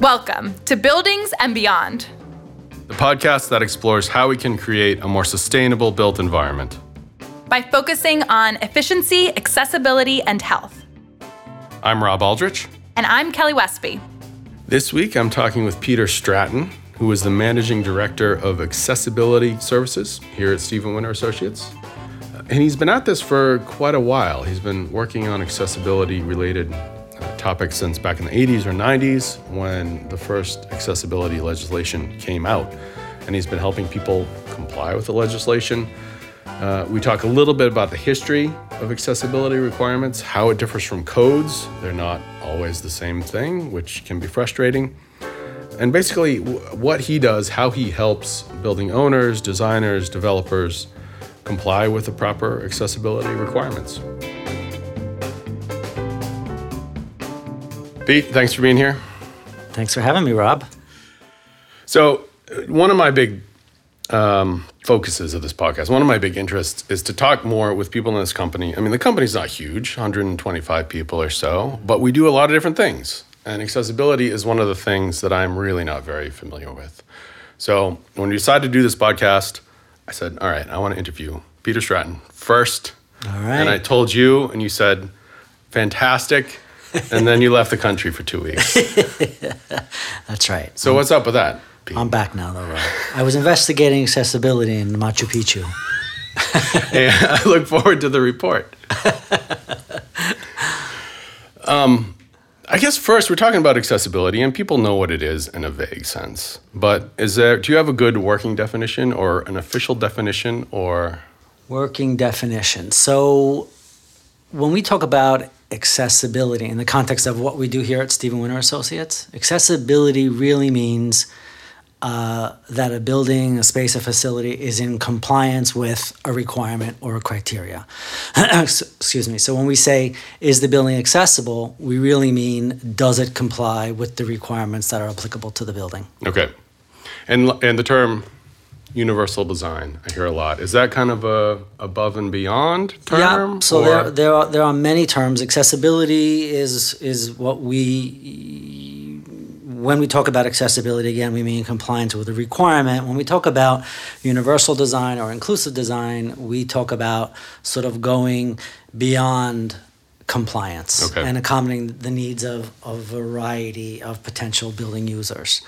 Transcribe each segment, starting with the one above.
Welcome to Buildings and Beyond, the podcast that explores how we can create a more sustainable built environment. by focusing on efficiency, accessibility, and health. I'm Rob Aldrich. And I'm Kelly Westby. This week I'm talking with Peter Stratton, who is the managing director of accessibility services here at Steven Winter Associates. And he's been at this for quite a while. He's been working on accessibility related uh, topics since back in the 80s or 90s when the first accessibility legislation came out. And he's been helping people comply with the legislation. Uh, we talk a little bit about the history of accessibility requirements, how it differs from codes. They're not always the same thing, which can be frustrating. And basically, w- what he does, how he helps building owners, designers, developers comply with the proper accessibility requirements. Pete, thanks for being here. Thanks for having me, Rob. So, one of my big um, focuses of this podcast, one of my big interests is to talk more with people in this company. I mean, the company's not huge, 125 people or so, but we do a lot of different things. And accessibility is one of the things that I'm really not very familiar with. So, when we decided to do this podcast, I said, All right, I want to interview Peter Stratton first. All And I told you, and you said, Fantastic. and then you left the country for two weeks. That's right. So, what's up with that? Pete? I'm back now, though, Rob. I was investigating accessibility in Machu Picchu. I look forward to the report. um, I guess first we're talking about accessibility, and people know what it is in a vague sense. But is there? Do you have a good working definition or an official definition, or Working definition. So, when we talk about accessibility in the context of what we do here at Steven Winter Associates, accessibility really means uh, that a building, a space, a facility is in compliance with a requirement or a criteria. Excuse me. So when we say, is the building accessible, we really mean, does it comply with the requirements that are applicable to the building? okay? And and the term universal design I hear a lot. Is that kind of a above and beyond term? Yeah. So or- there, there are there are many terms. Accessibility is is what we when we talk about accessibility again, we mean compliance with a requirement. When we talk about universal design or inclusive design, we talk about sort of going beyond compliance Okay. and accommodating the needs of a variety of potential building users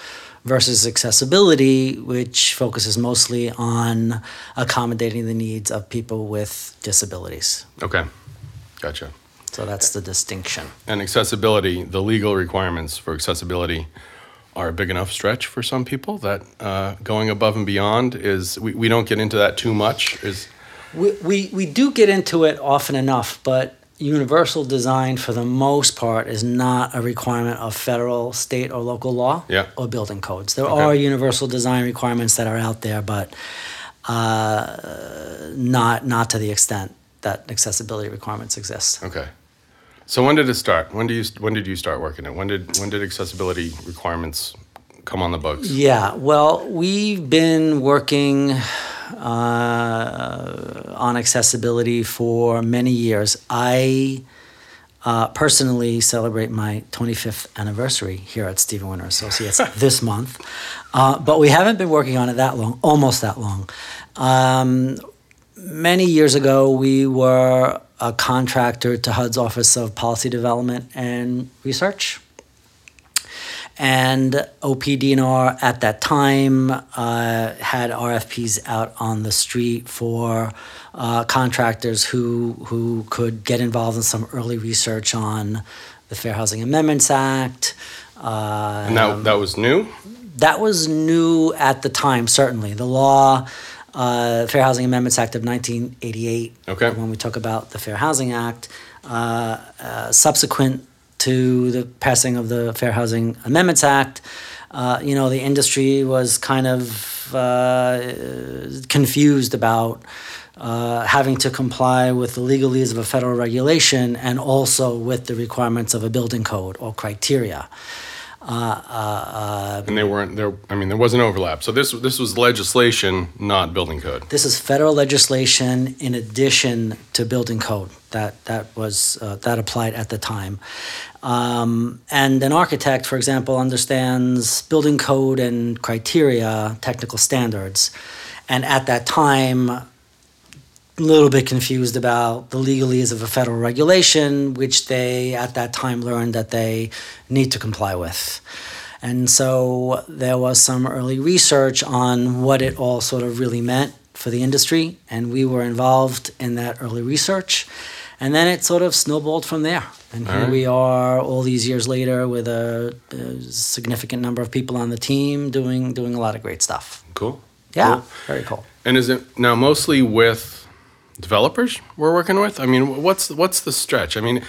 versus accessibility which focuses mostly on accommodating the needs of people with disabilities okay, gotcha. So that's the distinction. And accessibility, the legal requirements for accessibility are a big enough stretch for some people that uh, going above and beyond is, we, we don't get into that too much. Is We, we, we do get into it often enough, but universal design, for the most part, is not a requirement of federal, state, or local law Yeah. or building codes. There Okay. are universal design requirements that are out there, but uh, not, not to the extent that accessibility requirements exist. okay. So when did it start? When do you when did you start working it? When did when did accessibility requirements come on the books? Yeah, well, we've been working uh, on accessibility for many years. I uh, personally celebrate my 25th anniversary here at Steven Winter Associates this month, uh, but we haven't been working on it that long, almost that long. Um, many years ago, we were a contractor to HUD's Office of Policy Development and Research. And OPDNR at that time uh, had RFPs out on the street for uh, contractors who who could get involved in some early research on the Fair Housing Amendments Act. Uh, And that that was new. that was new at the time, certainly. The law, uh, Fair Housing Amendments Act of 1988, Okay. when we talk about the Fair Housing Act, uh, uh, subsequent to the passing of the Fair Housing Amendments Act, uh, you know, the industry was kind of uh, confused about uh, having to comply with the legalese of a federal regulation and also with the requirements of a building code or criteria. And they weren't there. I mean, there was an overlap. So this this was legislation, not building code. This is federal legislation in addition to building code that that was uh, that applied at the time. Um, and an architect, for example, understands building code and criteria, technical standards, and at that time, a little bit confused about the legalese of a federal regulation, which they at that time learned that they need to comply with. And so there was some early research on what it all sort of really meant for the industry, and we were involved in that early research. And then it sort of snowballed from there. And All here right. we are all these years later with a, a significant number of people on the team doing doing a lot of great stuff. Cool. Yeah, Cool. very cool. And is it now mostly with developers we're working with? I mean, what's what's the stretch? I mean,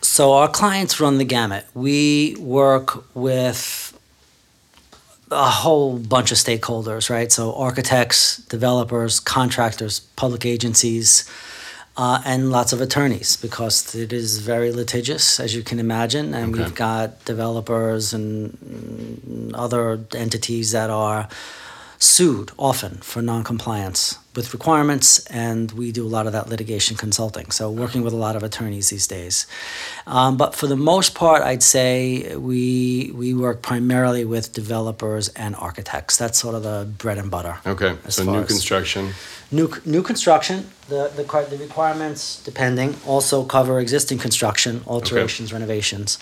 So our clients run the gamut. We work with a whole bunch of stakeholders, right? So architects, developers, contractors, public agencies, uh, and lots of attorneys because it is very litigious, as you can imagine. And Okay. we've got developers and other entities that are sued often for noncompliance with requirements, and we do a lot of that litigation consulting. So, working with a lot of attorneys these days. Um, but for the most part, I'd say we we work primarily with developers and architects. That's sort of the bread and butter. okay, so new construction. New, new construction, the, the, the requirements, depending, also cover existing construction, alterations, renovations.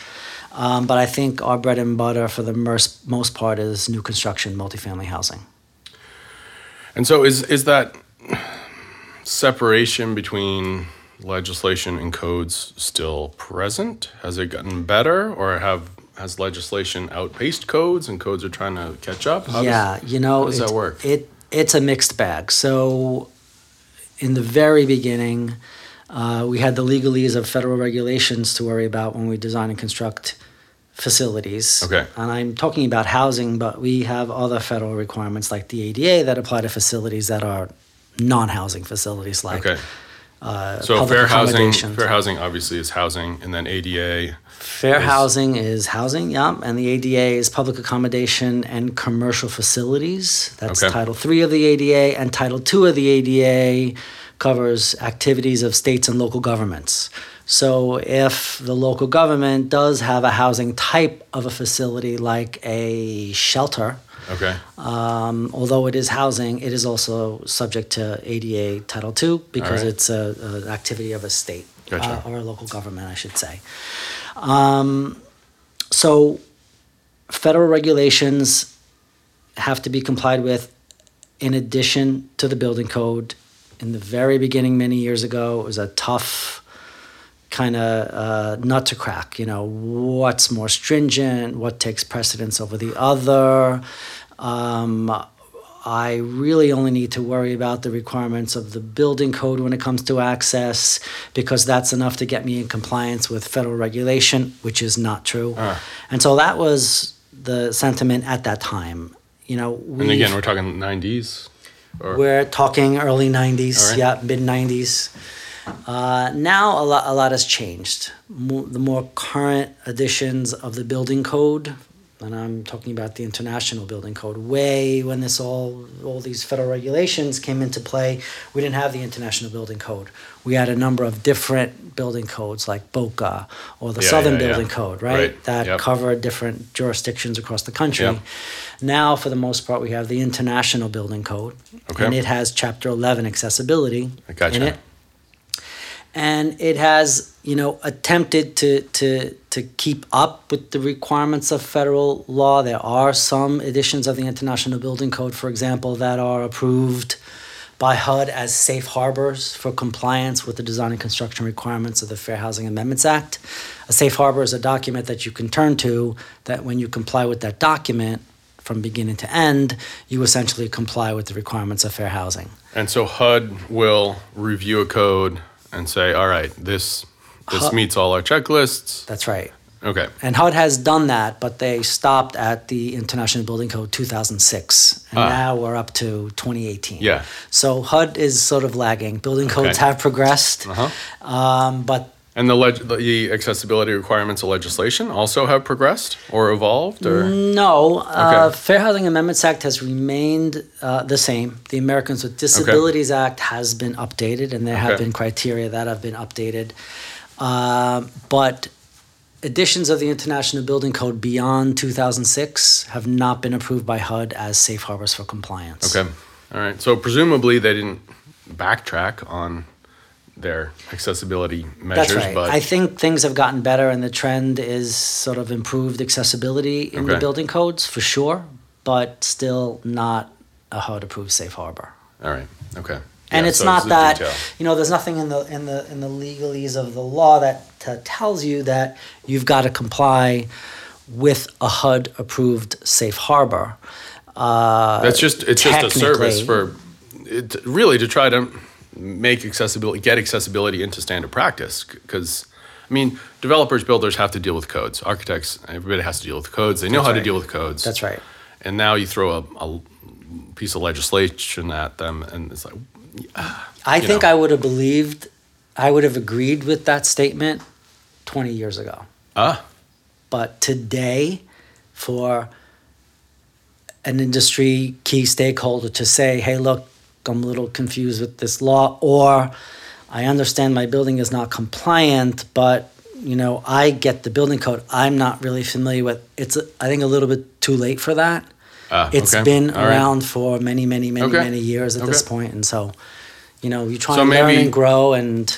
Um, but I think our bread and butter for the most, most part is new construction, multifamily housing. And so is is that separation between legislation and codes still present? Has it gotten better, or have has legislation outpaced codes, and codes are trying to catch up? How does- yeah, you know, how does it, that work? It it's a mixed bag. So, in the very beginning, uh, we had the legalese of federal regulations to worry about when we design and construct facilities. Okay. And I'm talking about housing, but we have other federal requirements like the ADA that apply to facilities that are non-housing facilities, like okay. uh, So fair housing, fair housing obviously is housing, and then ADA. Fair is- housing is housing, yeah, and the ADA is public accommodation and commercial facilities. That's Okay. Title Three of the ADA, and Title Two of the ADA covers activities of states and local governments. So if the local government does have a housing type of a facility like a shelter, Okay. um, although it is housing, it is also subject to ADA Title II because right. it's a, an activity of a state Gotcha. uh, or a local government, I should say. Um, so, federal regulations have to be complied with in addition to the building code. In the very beginning, many years ago, it was a tough kind of uh, nut to crack. You know, what's more stringent? What takes precedence over the other? Um, I really only need to worry about the requirements of the building code when it comes to access because that's enough to get me in compliance with federal regulation, which is not true. Ah. And so that was the sentiment at that time. You know, And again, we're talking 90s. Or, we're talking early 90s, All right. yeah, mid 90s. Uh, now a lot, a lot has changed. Mo the more current editions of the building code, and I'm talking about the international building code, way when this all, all these federal regulations came into play, we didn't have the international building code. We had a number of different building codes like BOCA or the Yeah, Southern yeah, yeah. Building Code, right? Right, That yep. covered different jurisdictions across the country. Yep. Now, for the most part, we have the International Building Code, Okay. and it has Chapter 11 accessibility I gotcha. in it. And it has, you know, attempted to, to, to keep up with the requirements of federal law. There are some editions of the International Building Code, for example, that are approved by HUD as safe harbors for compliance with the design and construction requirements of the Fair Housing Amendments Act. A safe harbor is a document that you can turn to that when you comply with that document from beginning to end, you essentially comply with the requirements of fair housing. and so HUD will review a code and say, all right, this this HUD- meets all our checklists. That's right. Okay. And HUD has done that, but they stopped at the International Building Code 2006. And Ah. now we're up to 2018. Yeah. So HUD is sort of lagging. Building codes Okay. have progressed, Uh-huh. um, but And the, leg- the accessibility requirements of legislation also have progressed or evolved, or No, uh, Fair Housing Amendments Act has remained uh, the same. The Americans with Disabilities Act has been updated, and there have been criteria that have been updated. Um but additions of the International Building Code beyond 2006 have not been approved by HUD as safe harbors for compliance. okay, all right. So presumably they didn't backtrack on their accessibility measures, That's right. but I think things have gotten better, and the trend is sort of improved accessibility in the building codes for sure, but still not a HUD approved safe harbor. all right, okay. And Yeah, it's so not a that detail. you know. There's nothing in the in the in the legalese of the law that t- tells you that you've got to comply with a HUD approved safe harbor. Uh, That's just it's just a service for it, really to try to make accessibility get accessibility into standard practice because I mean developers builders have to deal with codes architects everybody has to deal with codes they know That's how to deal with codes That's right. and now you throw a, a piece of legislation at them and it's like I think know. I would have believed, I would have agreed with that statement 20 years ago. ah But today, for an industry key stakeholder to say, hey, look, I'm a little confused with this law, or I understand my building is not compliant, but you know, I get the building code. I'm not really familiar with it's I think a little bit too late for that. ah, It's okay. been All right. around for many, many, many, Okay. many years at this Okay. point, and so, you know, you try So and learn and grow, and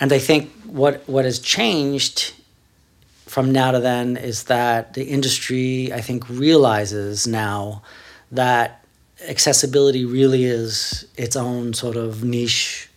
and I think what what has changed from now to then is that the industry, I think, realizes now that accessibility really is its own sort of niche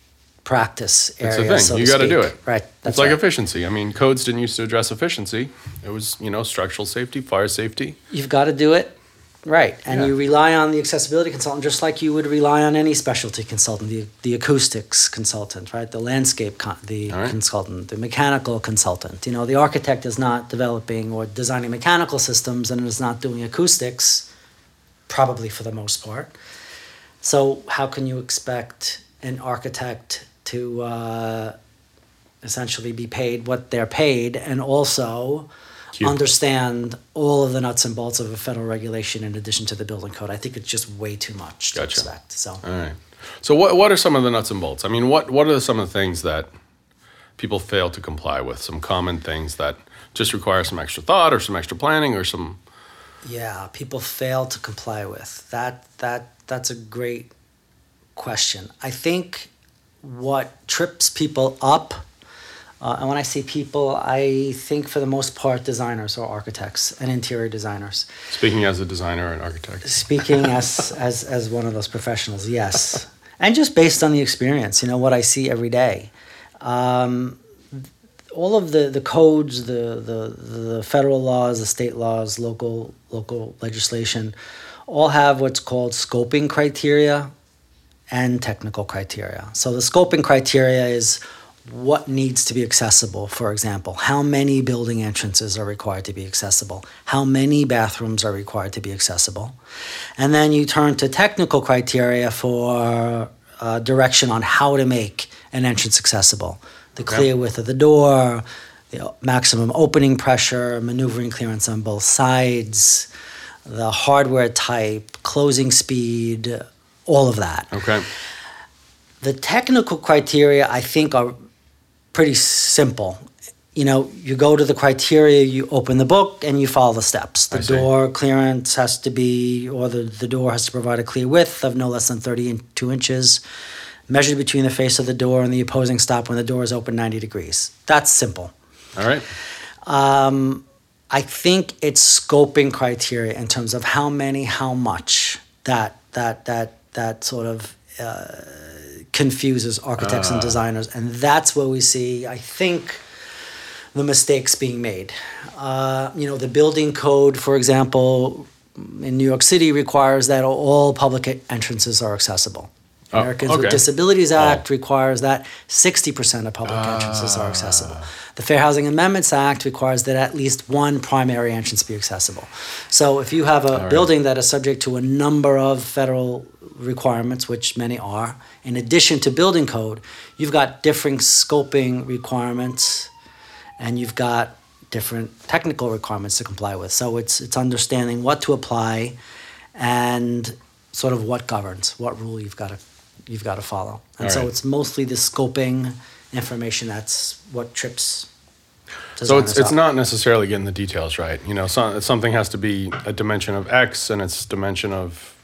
practice It's area. the thing. so you got to do it. right? it's That's like right. efficiency. I mean, codes didn't used to address efficiency. It was, you know, structural safety, fire safety. You've got to do it right, and Yeah. you rely on the accessibility consultant just like you would rely on any specialty consultant, the the acoustics consultant, right? The landscape con- the right. consultant, the mechanical consultant. You know, the architect is not developing or designing mechanical systems and is not doing acoustics, probably for the most part. So how can you expect an architect to uh, essentially be paid what they're paid and also Cute. understand all of the nuts and bolts of a federal regulation in addition to the building code? I think it's just way too much to Gotcha. expect. So All right. So what what are some of the nuts and bolts? I mean, what what are some of the things that people fail to comply with? Some common things that just require some extra thought or some extra planning or some yeah, people fail to comply with that. That that's a great question. I think what trips people up, uh, and when I say people, I think for the most part designers or architects and interior designers. speaking as a designer and architect. Speaking as as as one of those professionals, yes, and just based on the experience, you know what I see every day. Um, all of the, the codes, the, the the federal laws, the state laws, local local legislation, all have what's called scoping criteria and technical criteria. So the scoping criteria is what needs to be accessible, for example, how many building entrances are required to be accessible, how many bathrooms are required to be accessible. And then you turn to technical criteria for uh, direction on how to make an entrance accessible. The Okay. clear width of the door, the maximum opening pressure, maneuvering clearance on both sides, the hardware type, closing speed, all of that. Okay. The technical criteria, I think, are pretty simple. You know, you go to the criteria, you open the book, and you follow the steps. The door clearance has to be, or the, the door has to provide a clear width of no less than 32 inches, measured between the face of the door and the opposing stop when the door is open 90 degrees. That's simple. All right. Um, I think it's scoping criteria in terms of how many, how much that that that that sort of uh, confuses architects and designers, and that's where we see, I think, the mistakes being made. Uh, you know, the building code, for example, in New York City requires that all public entrances are accessible. Oh, Americans okay. with Disabilities oh. Act Oh. requires that 60% of public entrances are accessible. Ah. The Fair Housing Amendments Act requires that at least one primary entrance be accessible. So if you have a right. building that is subject to a number of federal requirements, which many are, in addition to building code, you've got differing scoping requirements and you've got different technical requirements to comply with. So it's it's understanding what to apply and sort of what governs, what rule you've got to you've got to follow. And All so right. it's mostly the scoping information that's what trips. So it's it's up. not necessarily getting the details right. You know, so, something has to be a dimension of x and it's dimension of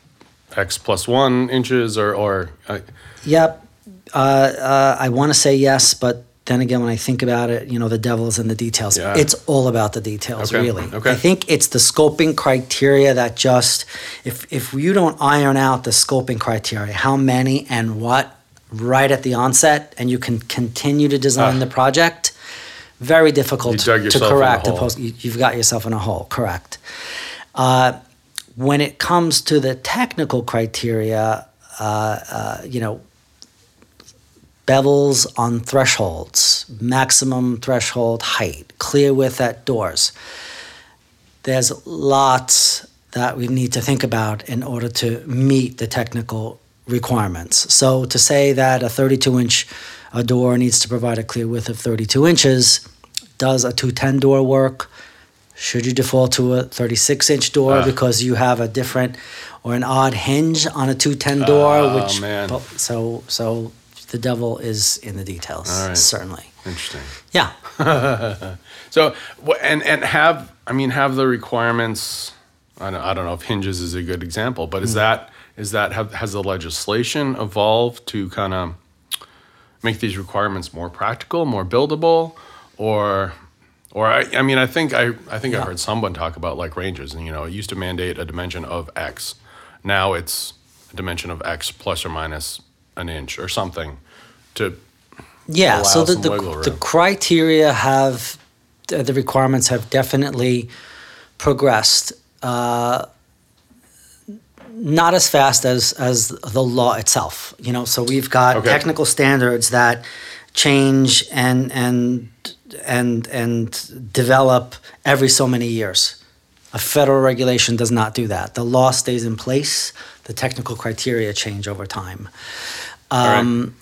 x plus one inches or or uh, Yep. Uh, uh, I want to say yes, but then again, when I think about it, you know, the devil's in the details. Yeah. It's all about the details, Okay, really. okay. I think it's the scoping criteria that just, if if you don't iron out the scoping criteria, how many and what, right at the onset, and you can continue to design Ah. the project, very difficult to in correct. hole. post- you- You've got yourself in a hole. Correct. Uh, when it comes to the technical criteria, uh, uh, you know, bevels on thresholds, maximum threshold height, clear width at doors. There's lots that we need to think about in order to meet the technical requirements. So to say that a 32 inch a door needs to provide a clear width of 32 inches, does a 210 door work? Should you default to a 36 inch door Ah. because you have a different or an odd hinge on a 210 door? Oh, which man. so so the devil is in the details, right. certainly. interesting. Yeah. So and and have I mean have the requirements. I don't, I don't know if hinges is a good example, but is mm. that is that have, has the legislation evolved to kind of make these requirements more practical, more buildable, or or I, I mean I think I I think I heard someone talk about like ranges and you know it used to mandate a dimension of X, now it's a dimension of X plus or minus an inch or something to Yeah, so the, the, the criteria have, uh, the requirements have definitely progressed. Uh, not as fast as, as the law itself, you know. So we've got Okay. technical standards that change and and and and develop every so many years. A federal regulation does not do that. The law stays in place. The technical criteria change over time. All right. Um,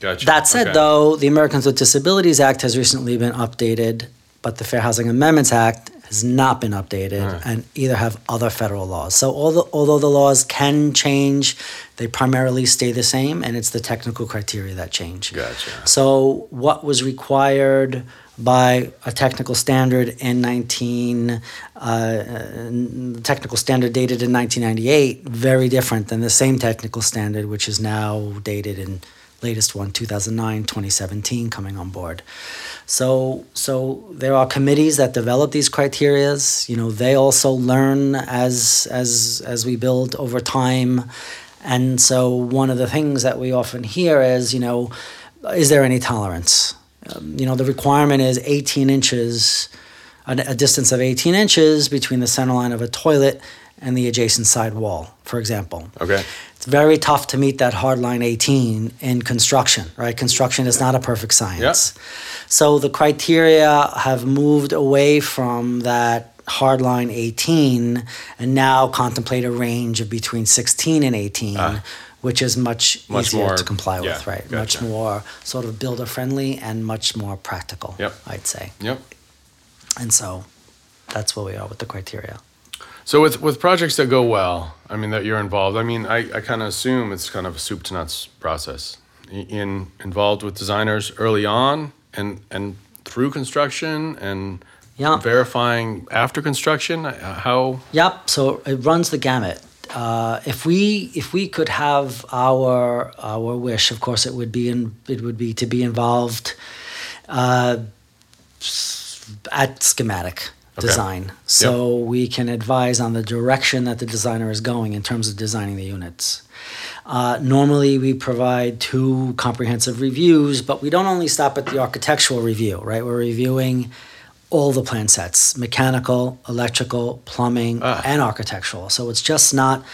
Gotcha. that said, Okay. though, the Americans with Disabilities Act has recently been updated, but the Fair Housing Amendments Act has not been updated, Right. and either have other federal laws. So, although, although the laws can change, they primarily stay the same, and it's the technical criteria that change. Gotcha. So, what was required by a technical standard in 19, uh, uh, technical standard dated in 1998, very different than the same technical standard, which is now dated in latest one, 2009, 2017, coming on board. So, so there are committees that develop these criterias. You know, they also learn as as as we build over time, and so one of the things that we often hear is, you know, is there any tolerance? Um, you know, the requirement is 18 inches, a, a distance of 18 inches between the center line of a toilet and the adjacent side wall, for example. Okay. It's very tough to meet that hard line 18 in construction, right? Construction is not a perfect science. So the criteria have moved away from that hard line 18 and now contemplate a range of between 16 and 18, ah. which is much. Much easier more- to comply yeah, with, right? Much more sort of builder friendly and much more practical, Yep. I'd say. Yep. And so that's where we are with the criteria. So with with projects that go well, I mean that you're involved. I mean, I, I kind of assume it's kind of a soup to nuts process. In involved with designers early on and and through construction and Yeah. verifying after construction. Uh, How Yep. So it runs the gamut. Uh, if we if we could have our our wish, of course, it would be in it would be to be involved uh, at schematic Okay. design, so we can advise on the direction that the designer is going in terms of designing the units. Uh, normally, we provide two comprehensive reviews, but we don't only stop at the architectural review, right? We're reviewing all the plan sets mechanical, electrical, plumbing, Ah. and architectural. So it's just not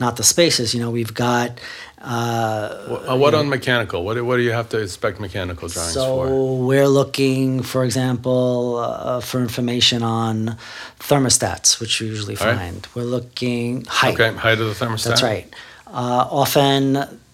not the spaces. You know, we've got. Uh, Uh, what on mechanical? What, do- what do you have to inspect mechanical drawings so for? we're looking, for example, uh, for information on thermostats, which we usually All right. find. We're looking height. Okay, height of the thermostat. That's right. Uh, often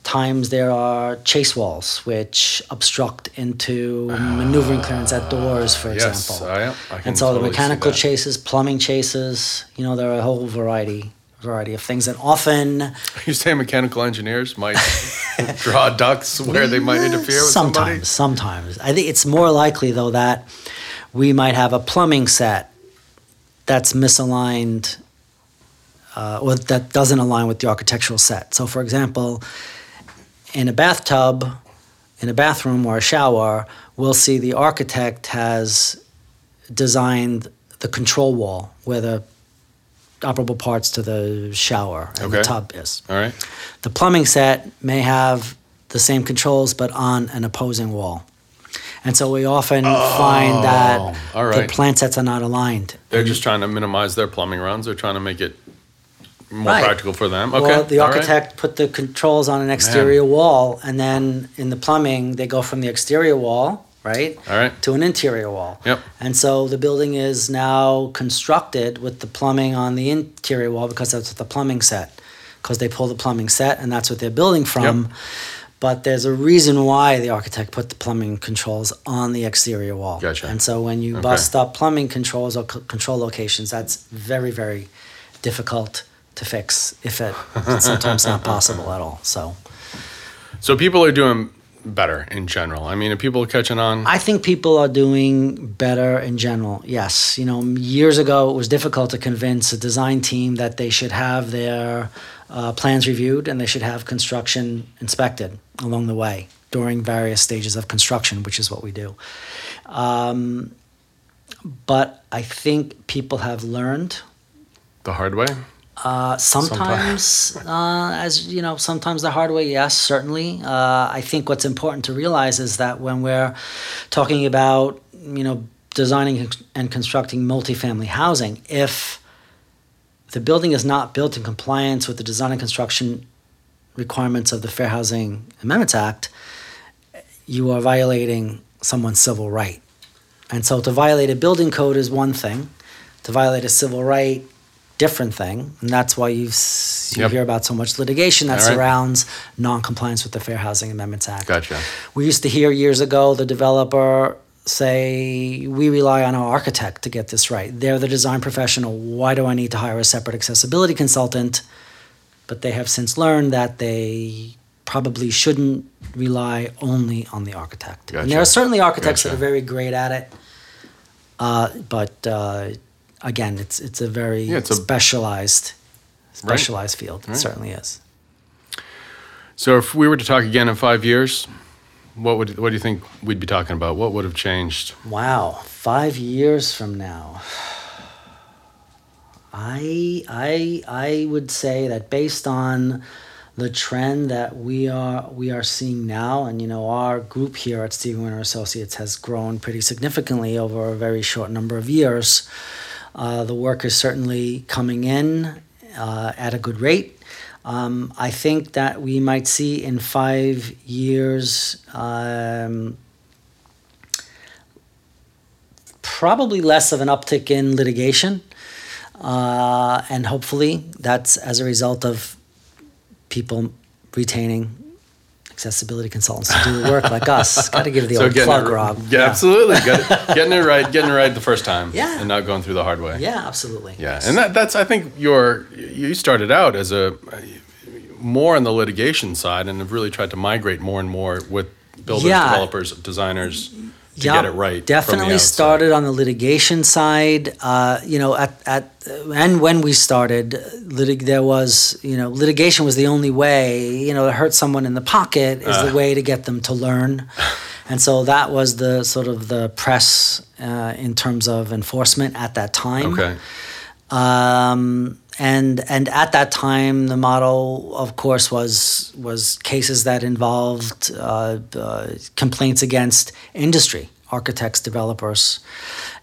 times there are chase walls which obstruct into maneuvering clearance at doors, for Ah, Yes, example. I, am- I can and so totally the mechanical chases, plumbing chases, you know, there are a whole variety variety of things. And often You say mechanical engineers might draw ducts where they might interfere with sometimes, somebody? sometimes. I think it's more likely though that we might have a plumbing set that's misaligned uh, or that doesn't align with the architectural set. So, for example, in a bathtub, in a bathroom or a shower, we'll see the architect has designed the control wall where the operable parts to the shower and the tub is. All right. The plumbing set may have the same controls but on an opposing wall. And so we often find oh, that Oh, right. the plant sets are not aligned. They're just trying to minimize their plumbing runs. They're trying to make it more Right. practical for them. Okay. Well, the all right. architect put the controls on an exterior wall, and then in the plumbing, they go from the exterior wall, right, All right. to an interior wall. Yep. And so the building is now constructed with the plumbing on the interior wall because that's what the plumbing set, because they pull the plumbing set, and that's what they're building from. Yep. But there's a reason why the architect put the plumbing controls on the exterior wall. Gotcha. And so when you Okay. bust up plumbing controls or c- control locations, that's very, very difficult to fix if it it's sometimes not possible at all. So So people are doing better in general. I mean, are people catching on? I think people are doing better in general. Yes, you know, years ago it was difficult to convince a design team that they should have their uh, plans reviewed and they should have construction inspected along the way during various stages of construction, which is what we do. Um, but I think people have learned the hard way? Uh, sometimes, uh, as you know, sometimes the hard way, yes, certainly. Uh, I think what's important to realize is that when we're talking about, you know, designing and constructing multifamily housing, if the building is not built in compliance with the design and construction requirements of the Fair Housing Amendments Act, you are violating someone's civil right. And so to violate a building code is one thing, to violate a civil right, different thing. And that's why you you Yep. hear about so much litigation that right. surrounds non-compliance with the Fair Housing Amendments Act. Gotcha. We used to hear years ago the developer say, We rely on our architect to get this right. They're the design professional. Why do I need to hire a separate accessibility consultant? But they have since learned that they probably shouldn't rely only on the architect. Gotcha. And there are certainly architects that are very great at it. Uh, but uh, again, it's it's a very Yeah, it's a- specialized specialized field. It certainly is. So if we were to talk again in five years, what would what do you think we'd be talking about? What would have changed? Wow, five years from now, I I I would say that based on the trend that we are we are seeing now, and you know our group here at Steven Winter Associates has grown pretty significantly over a very short number of years. Uh, the work is certainly coming in uh, at a good rate. Um, I think that we might see in five years. Um, probably less of an uptick in litigation. Uh, and hopefully that's as a result of people retaining accessibility consultants to do the work like us. Got to give the old plug, it, Rob. Yeah, absolutely. Get it- getting it right, getting it right the first time. Yeah. And not going through the hard way. Yeah, absolutely. Yeah, and that, that's I think your you started out as a more on the litigation side and have really tried to migrate more and more with builders, Yeah. developers, designers to Yeah, get it right. Definitely started on the litigation side. Uh, you know, at, at and when we started, litig- there was you know litigation was the only way. You know, to hurt someone in the pocket is Uh. the way to get them to learn, and so that was the sort of the press uh, in terms of enforcement at that time. Okay. Um, and and at that time, the model, of course, was was cases that involved uh, uh, complaints against industry architects, developers,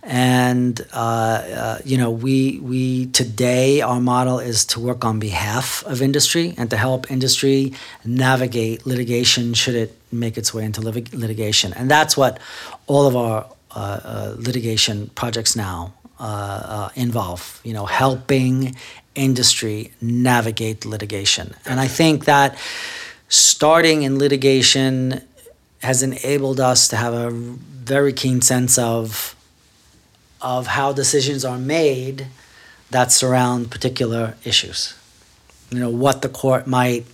and uh, uh, you know we we today our model is to work on behalf of industry and to help industry navigate litigation should it make its way into lit- litigation, and that's what all of our uh, uh litigation projects now uh, uh, involve. You know, helping industry navigate litigation, and I think that starting in litigation has enabled us to have a very keen sense of of how decisions are made that surround particular issues. You know what the court might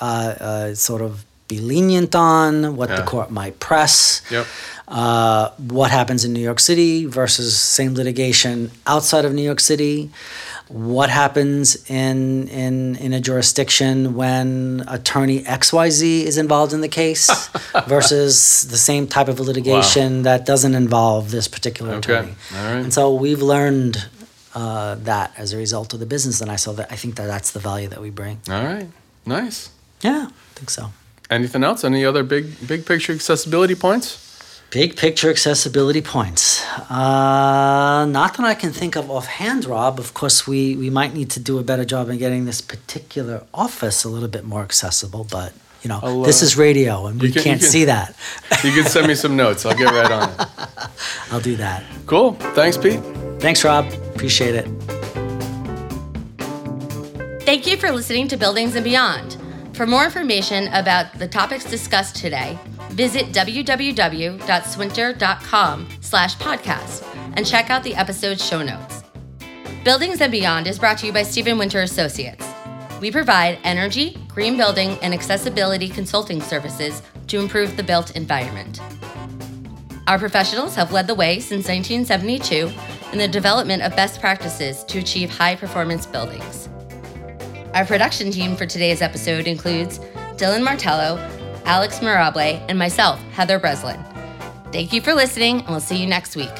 uh, uh, sort of be lenient on, what yeah. the court might press, yep. uh, what happens in New York City versus same litigation outside of New York City what happens in in in a jurisdiction when attorney XYZ is involved in the case versus the same type of litigation wow. that doesn't involve this particular okay. attorney. All right. And so we've learned uh, that as a result of the business, and I saw that I think that that's the value that we bring. All right, nice. Yeah, I think so. Anything else? Any other big big picture accessibility points? Big picture accessibility points. Uh, not that I can think of offhand, Rob. Of course, we, we might need to do a better job in getting this particular office a little bit more accessible, but you know, uh, this is radio and we can, can't can, see that. you can send me some notes. I'll get right on it. I'll do that. Cool. Thanks, Pete. Thanks, Rob. Appreciate it. Thank you for listening to Buildings and Beyond. For more information about the topics discussed today, visit www.swinter.com slash podcast and check out the episode's show notes. Buildings and Beyond is brought to you by Steven Winter Associates. We provide energy, green building, and accessibility consulting services to improve the built environment. Our professionals have led the way since 1972 in the development of best practices to achieve high performance buildings. Our production team for today's episode includes Dylan Martello, Alex Mirable, and myself, Heather Breslin. Thank you for listening, and we'll see you next week.